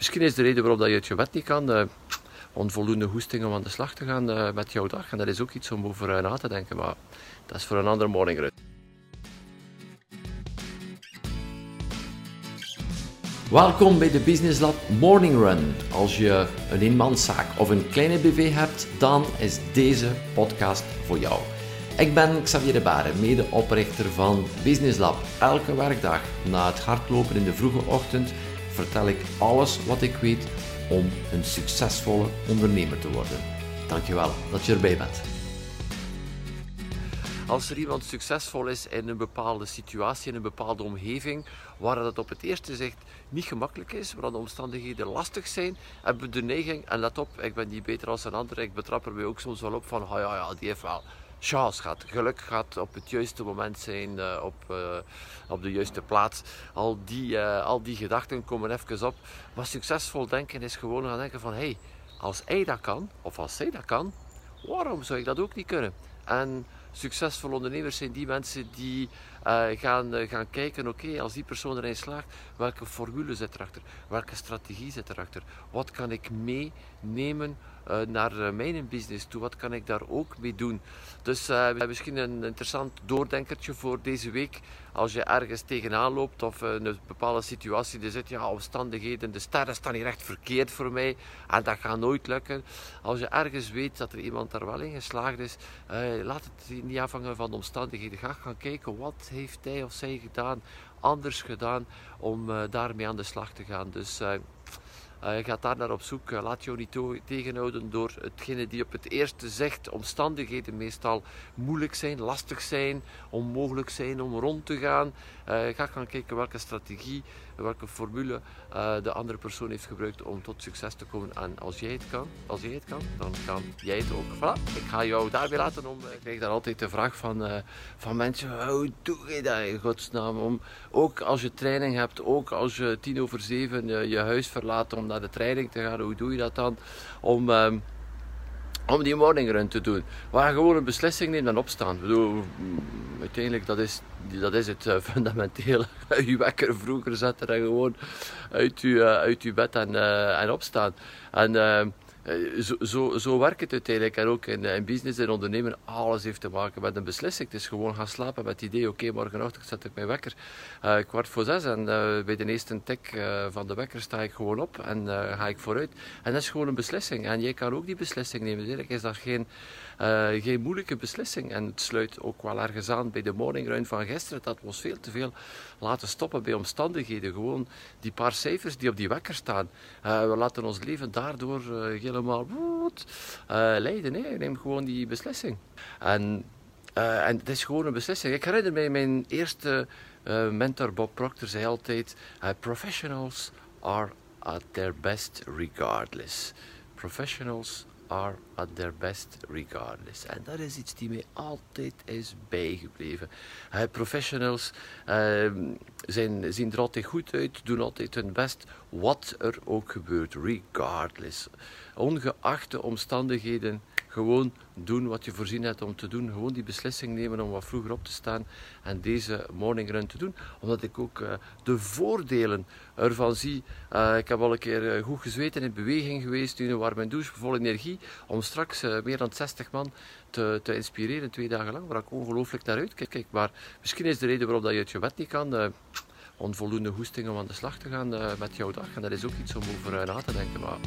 misschien is de reden waarom dat je je bed niet kan. Uh, onvoldoende hoesting om aan de slag te gaan uh, met jouw dag. En dat is ook iets om over na te denken. Maar dat is voor een andere morning run. Welkom bij de Business Lab Morning Run. Als je een eenmanszaak of een kleine BV hebt, dan is deze podcast voor jou. Ik ben Xavier de Baren, medeoprichter van Business Lab. Elke werkdag na het hardlopen in de vroege ochtend vertel ik alles wat ik weet om een succesvolle ondernemer te worden. Dankjewel dat je erbij bent. Als er iemand succesvol is in een bepaalde situatie, in een bepaalde omgeving, waar het op het eerste zicht niet gemakkelijk is, waar de omstandigheden lastig zijn, hebben we de neiging, en let op, ik ben niet beter als een ander, ik betrap er ook soms wel op van, oh ja, ja, die heeft wel chance gaat, geluk gaat op het juiste moment zijn, uh, op, uh, op de juiste plaats. Al die, uh, al die gedachten komen even op. Maar succesvol denken is gewoon gaan denken van, hey, als hij dat kan, of als zij dat kan, waarom zou ik dat ook niet kunnen? En succesvolle ondernemers zijn die mensen die gaan, gaan kijken, oké, als die persoon erin slaagt, welke formule zit erachter? Welke strategie zit erachter? Wat kan ik meenemen naar mijn business toe? Wat kan ik daar ook mee doen? Dus misschien een interessant doordenkertje voor deze week. Als je ergens tegenaan loopt of een bepaalde situatie er zit, ja, omstandigheden, de sterren staan hier echt verkeerd voor mij en dat gaat nooit lukken. Als je ergens weet dat er iemand daar wel in geslaagd is, laat het niet afhangen van de omstandigheden. Ga gaan kijken wat heeft hij of zij gedaan, anders gedaan om uh, daarmee aan de slag te gaan. Dus uh, uh, je gaat daar naar op zoek. laat je niet tegenhouden door hetgene die op het eerste zegt omstandigheden meestal moeilijk zijn, lastig zijn, onmogelijk zijn om rond te gaan. ga gaan kijken welke strategie, welke formule de andere persoon heeft gebruikt om tot succes te komen. En als jij het kan, als jij het kan, dan kan jij het ook. Voilà, ik ga jou daarbij laten om. Ik krijg dan altijd de vraag van, van mensen, hoe doe je dat in godsnaam? Om, ook als je training hebt, ook als je tien over zeven je, huis verlaat om naar de training te gaan, hoe doe je dat dan? Om, um, om die morning run te doen. Waar gewoon een beslissing neemt en opstaan. Ik bedoel, mm, uiteindelijk, dat is, dat is het uh, fundamenteel. je wekker vroeger zetten en gewoon uit je, uh, uit je bed en, uh, en opstaan. En eh, zo, zo, zo werkt het uiteindelijk. En ook in, in business en ondernemen, alles heeft te maken met een beslissing. Het is gewoon gaan slapen met het idee, oké, morgenochtend zet ik mijn wekker uh, kwart voor zes. En bij de eerste tik van de wekker sta ik gewoon op en ga ik vooruit. En dat is gewoon een beslissing. En jij kan ook die beslissing nemen. Eigenlijk is dat geen, geen moeilijke beslissing. En het sluit ook wel ergens aan bij de morning run van gisteren. Dat was veel te veel laten stoppen bij omstandigheden. Gewoon die paar cijfers die op die wekker staan. we laten ons leven daardoor woed, uh, leiden. Nee, neem gewoon die beslissing. En, uh, en het is gewoon een beslissing. Ik herinner mij mijn eerste uh, mentor Bob Proctor zei altijd: Professionals are at their best regardless. Professionals are at their best regardless. En dat is iets die mij altijd is bijgebleven. Uh, professionals uh, zijn, zien er altijd goed uit, doen altijd hun best, wat er ook gebeurt, regardless. Ongeacht de omstandigheden gewoon doen wat je voorzien hebt om te doen. Gewoon die beslissing nemen om wat vroeger op te staan en deze morning run te doen. Omdat ik ook uh, de voordelen ervan zie. Uh, ik heb al een keer goed gezweten in beweging geweest, nu waar mijn douche vol energie, om straks meer dan 60 man te, te inspireren twee dagen lang, waar ik ongelooflijk naar uitkijk. Maar misschien is de reden waarom dat je uit je bed niet kan onvoldoende hoesting om aan de slag te gaan uh, met jouw dag. En dat is ook iets om over uh, na te denken. Maar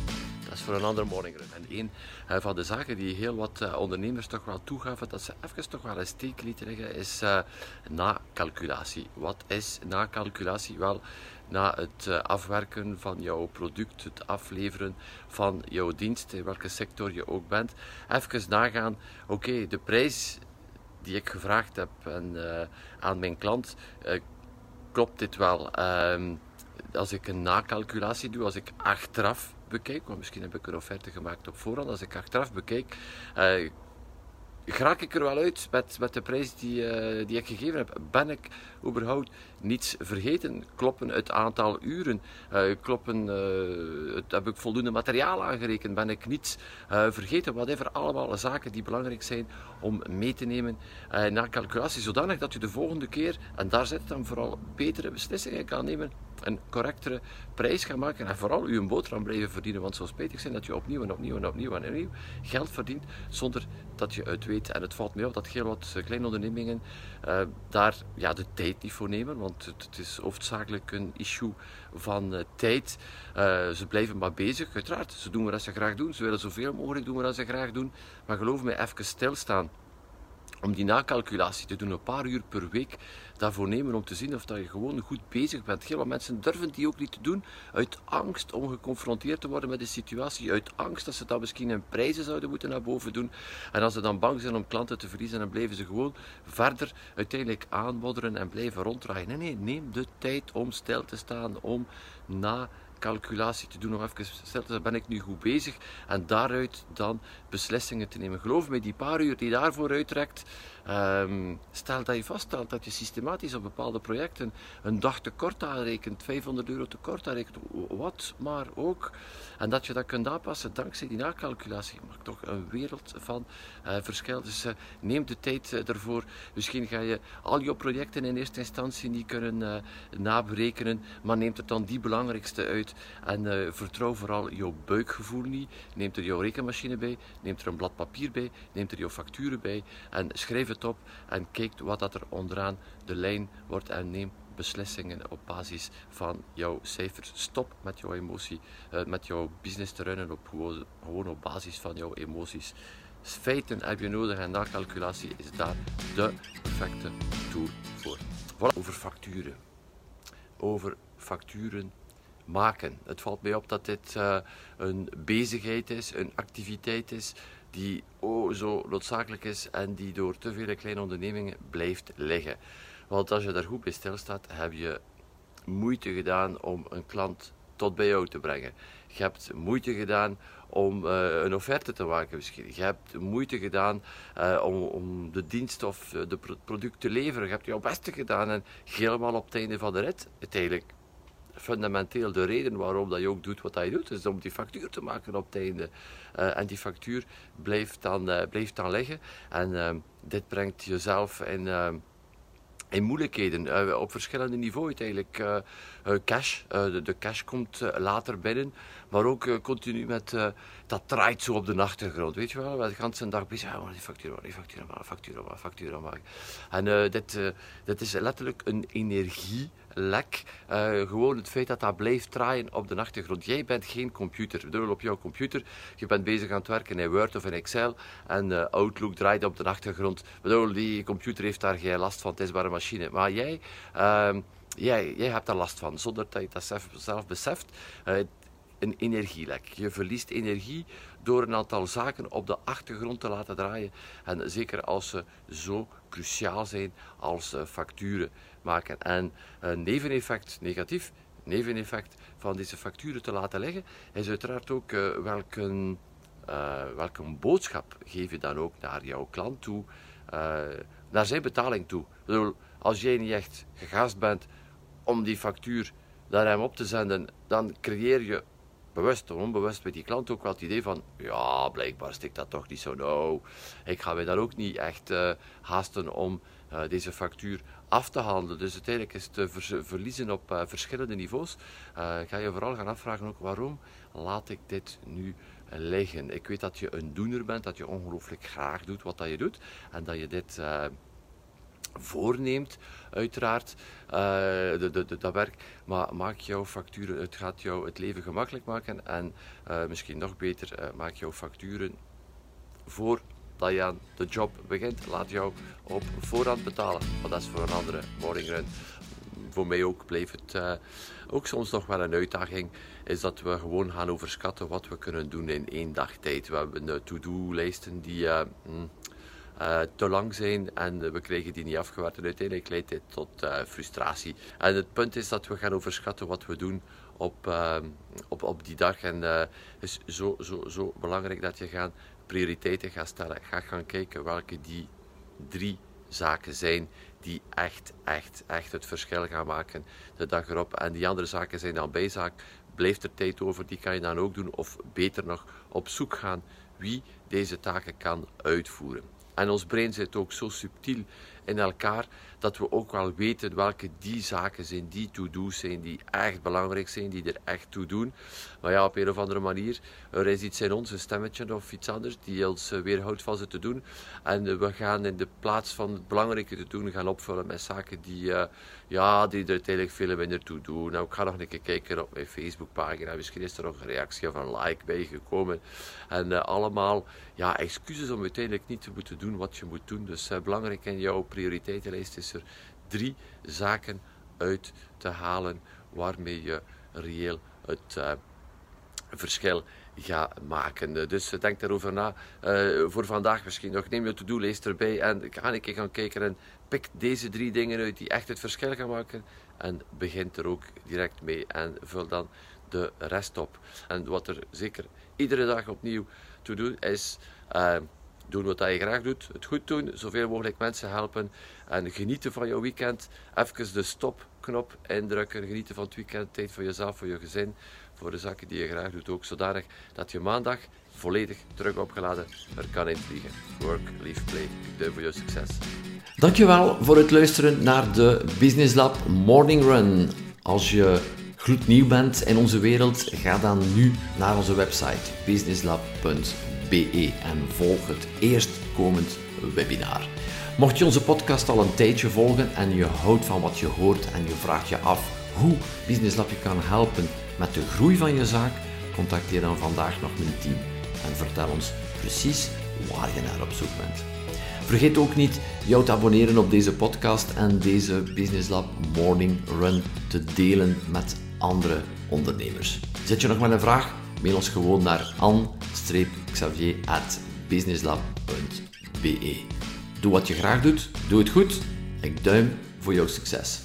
dat is voor een andere morning run. En een uh, van de zaken die heel wat ondernemers toch wel toegaven, dat ze even toch wel een steek lieten liggen, is nakalculatie. Wat is nakalculatie? Wel, na het afwerken van jouw product, het afleveren van jouw dienst, in welke sector je ook bent, even nagaan, oké, de prijs die ik gevraagd heb en, aan mijn klant, klopt dit wel. Um, als ik een nakalculatie doe, als ik achteraf bekijk, want misschien heb ik een offerte gemaakt op voorhand, als ik achteraf bekijk, uh, raak ik er wel uit met, met de prijs die, uh, die ik gegeven heb? Ben ik überhaupt niets vergeten? Kloppen het aantal uren? Uh, kloppen, uh, heb ik voldoende materiaal aangerekend? Ben ik niets vergeten? Whatever, allemaal zaken die belangrijk zijn om mee te nemen na calculatie, zodanig dat je de volgende keer, en daar zit dan vooral betere beslissingen kan nemen een correctere prijs gaan maken en vooral een boterham blijven verdienen. Want zo spijtig zijn dat je opnieuw en opnieuw en opnieuw en opnieuw geld verdient zonder dat je het weet. En het valt mij op dat heel wat kleine ondernemingen uh, daar ja, de tijd niet voor nemen, want het, het is hoofdzakelijk een issue van uh, tijd. Ze blijven maar bezig, uiteraard. Ze doen wat ze graag doen, ze willen zoveel mogelijk doen wat ze graag doen. Maar geloof mij, even stilstaan om die nakalculatie te doen, een paar uur per week daarvoor nemen om te zien of dat je gewoon goed bezig bent. Heel wat mensen durven die ook niet te doen uit angst om geconfronteerd te worden met de situatie, uit angst dat ze dat misschien in prijzen zouden moeten naar boven doen. En als ze dan bang zijn om klanten te verliezen, dan blijven ze gewoon verder uiteindelijk aanmodderen en blijven ronddraaien. Nee, nee, neem de tijd om stil te staan, om na calculatie te doen, nog even stellen, ben ik nu goed bezig en daaruit dan beslissingen te nemen. Geloof me, die paar uur die daarvoor uitrekt, um, stel dat je vaststelt dat je systematisch op bepaalde projecten een dag tekort aanrekent, 500 euro tekort aanrekent, wat maar ook, en dat je dat kunt aanpassen dankzij die nakalculatie, maakt toch een wereld van uh, verschil. Dus uh, neem de tijd uh, ervoor. Misschien ga je al je projecten in eerste instantie niet kunnen naberekenen, maar neemt er dan die belangrijkste uit en uh, vertrouw vooral jouw buikgevoel niet. Neem er jouw rekenmachine bij, neem er een blad papier bij, neem er jouw facturen bij en schrijf het op en kijk wat dat er onderaan de lijn wordt en neem beslissingen op basis van jouw cijfers. Stop met jouw emotie, uh, met jouw business te runnen op, gewoon, op basis van jouw emoties. Feiten heb je nodig en nakalculatie is daar de perfecte tool voor. Voilà. Over facturen. Over facturen maken. Het valt mij op dat dit uh, een bezigheid is, een activiteit is die oh, zo noodzakelijk is en die door te vele kleine ondernemingen blijft liggen. Want als je daar goed bij stilstaat, heb je moeite gedaan om een klant tot bij jou te brengen. Je hebt moeite gedaan om uh, een offerte te maken misschien. Je hebt moeite gedaan uh, om, om, de dienst of de product te leveren. Je hebt jouw beste gedaan en helemaal op het einde van de rit, uiteindelijk fundamenteel de reden waarom dat je ook doet wat je doet, is om die factuur te maken op het einde. Uh, en die factuur blijft dan, uh, blijft dan liggen. En uh, dit brengt jezelf in, in moeilijkheden op verschillende niveaus eigenlijk. cash, de, de, cash komt later binnen, maar ook continu met dat draait zo op de achtergrond. Weet je wel, we de hele dag bezig, ja, die factuur, die factuur, factuur, factuur maken. En dit, dit is letterlijk een energie lek. Uh, gewoon het feit dat dat blijft draaien op de achtergrond. Jij bent geen computer. Bedoel, op jouw computer, je bent bezig aan het werken in Word of in Excel en uh, Outlook draait op de achtergrond. Bedoel, die computer heeft daar geen last van, het is maar een machine. Maar jij, uh, jij, jij hebt daar last van, zonder dat je dat zelf, zelf beseft. Eh, een energielek. Je verliest energie door een aantal zaken op de achtergrond te laten draaien. En zeker als ze zo cruciaal zijn als facturen maken. En een neveneffect, negatief neveneffect van deze facturen te laten leggen, is uiteraard ook uh, welke, uh, welke boodschap geef je dan ook naar jouw klant toe, naar zijn betaling toe. Als jij niet echt gegast bent om die factuur naar hem op te zenden, dan creëer je bewust of onbewust bij die klant ook wel het idee van, ja, blijkbaar stikt dat toch niet zo nou. Ik ga mij dan ook niet echt uh, haasten om uh, deze factuur af te handelen. Dus uiteindelijk is het ver verliezen op verschillende niveaus. ga je vooral gaan afvragen ook waarom laat ik dit nu liggen. Ik weet dat je een doener bent, dat je ongelooflijk graag doet wat dat je doet en dat je dit voorneemt, uiteraard, uh, de, de, de, dat werk. Maar maak jouw facturen, het gaat jou het leven gemakkelijk maken. En uh, misschien nog beter, uh, maak jouw facturen voor dat je aan de job begint. Laat jou op voorhand betalen. Maar dat is voor een andere morning run. Voor mij ook bleef het ook soms nog wel een uitdaging. Is dat we gewoon gaan overschatten wat we kunnen doen in één dag tijd. We hebben to-do-lijsten die... Mm, uh, te lang zijn en we krijgen die niet afgewerkt. En uiteindelijk leidt dit tot uh, frustratie. En het punt is dat we gaan overschatten wat we doen op, uh, op, op die dag. En het is zo, zo, zo belangrijk dat je gaan prioriteiten gaat stellen. Ga gaan kijken welke die drie zaken zijn die echt, echt, echt het verschil gaan maken de dag erop. En die andere zaken zijn dan bijzaak. Blijft er tijd over, die kan je dan ook doen. Of beter nog, op zoek gaan wie deze taken kan uitvoeren. En ons brein zit ook zo subtiel in elkaar, dat we ook wel weten welke die zaken zijn, die to-do's zijn, die echt belangrijk zijn, die er echt toe doen. Maar ja, op een of andere manier, er is iets in ons, een stemmetje of iets anders, die ons eh, weerhoudt van ze te doen. En we gaan in de plaats van het belangrijke te doen, gaan opvullen met zaken die, uh, ja, die er uiteindelijk veel minder toe doen. Nou, ik ga nog een keer kijken op mijn Facebookpagina, misschien is er nog een reactie of een like bij gekomen. En allemaal ja, excuses om uiteindelijk niet te moeten doen wat je moet doen. Dus belangrijk in jouw prioriteitenlijst is er drie zaken uit te halen waarmee je reëel het uh, verschil gaat maken. Dus denk daarover na. Uh, voor vandaag misschien nog. Neem je to-do-lijst erbij en ga een keer gaan kijken en pik deze drie dingen uit die echt het verschil gaan maken. En begint er ook direct mee en vul dan de rest op. En wat er zeker iedere dag opnieuw toe doen is doen wat je graag doet, het goed doen, zoveel mogelijk mensen helpen en genieten van jouw weekend. Even de stopknop indrukken, genieten van het weekend, tijd voor jezelf, voor je gezin, voor de zaken die je graag doet ook, zodanig dat je maandag volledig terug opgeladen er kan invliegen. Work, live, play. Duim voor jouw succes. Dankjewel voor het luisteren naar de Business Lab Morning Run. Als je gloednieuw bent in onze wereld, ga dan nu naar onze website businesslab.be en volg het eerstkomend webinar. Mocht je onze podcast al een tijdje volgen en je houdt van wat je hoort en je vraagt je af hoe Business Lab je kan helpen met de groei van je zaak, contacteer dan vandaag nog mijn team en vertel ons precies waar je naar op zoek bent. Vergeet ook niet jou te abonneren op deze podcast en deze Business Lab Morning Run te delen met andere ondernemers. Zet je nog met een vraag? Mail ons gewoon naar an-xavier.businesslab.be Doe wat je graag doet, doe het goed. Ik duim voor jouw succes.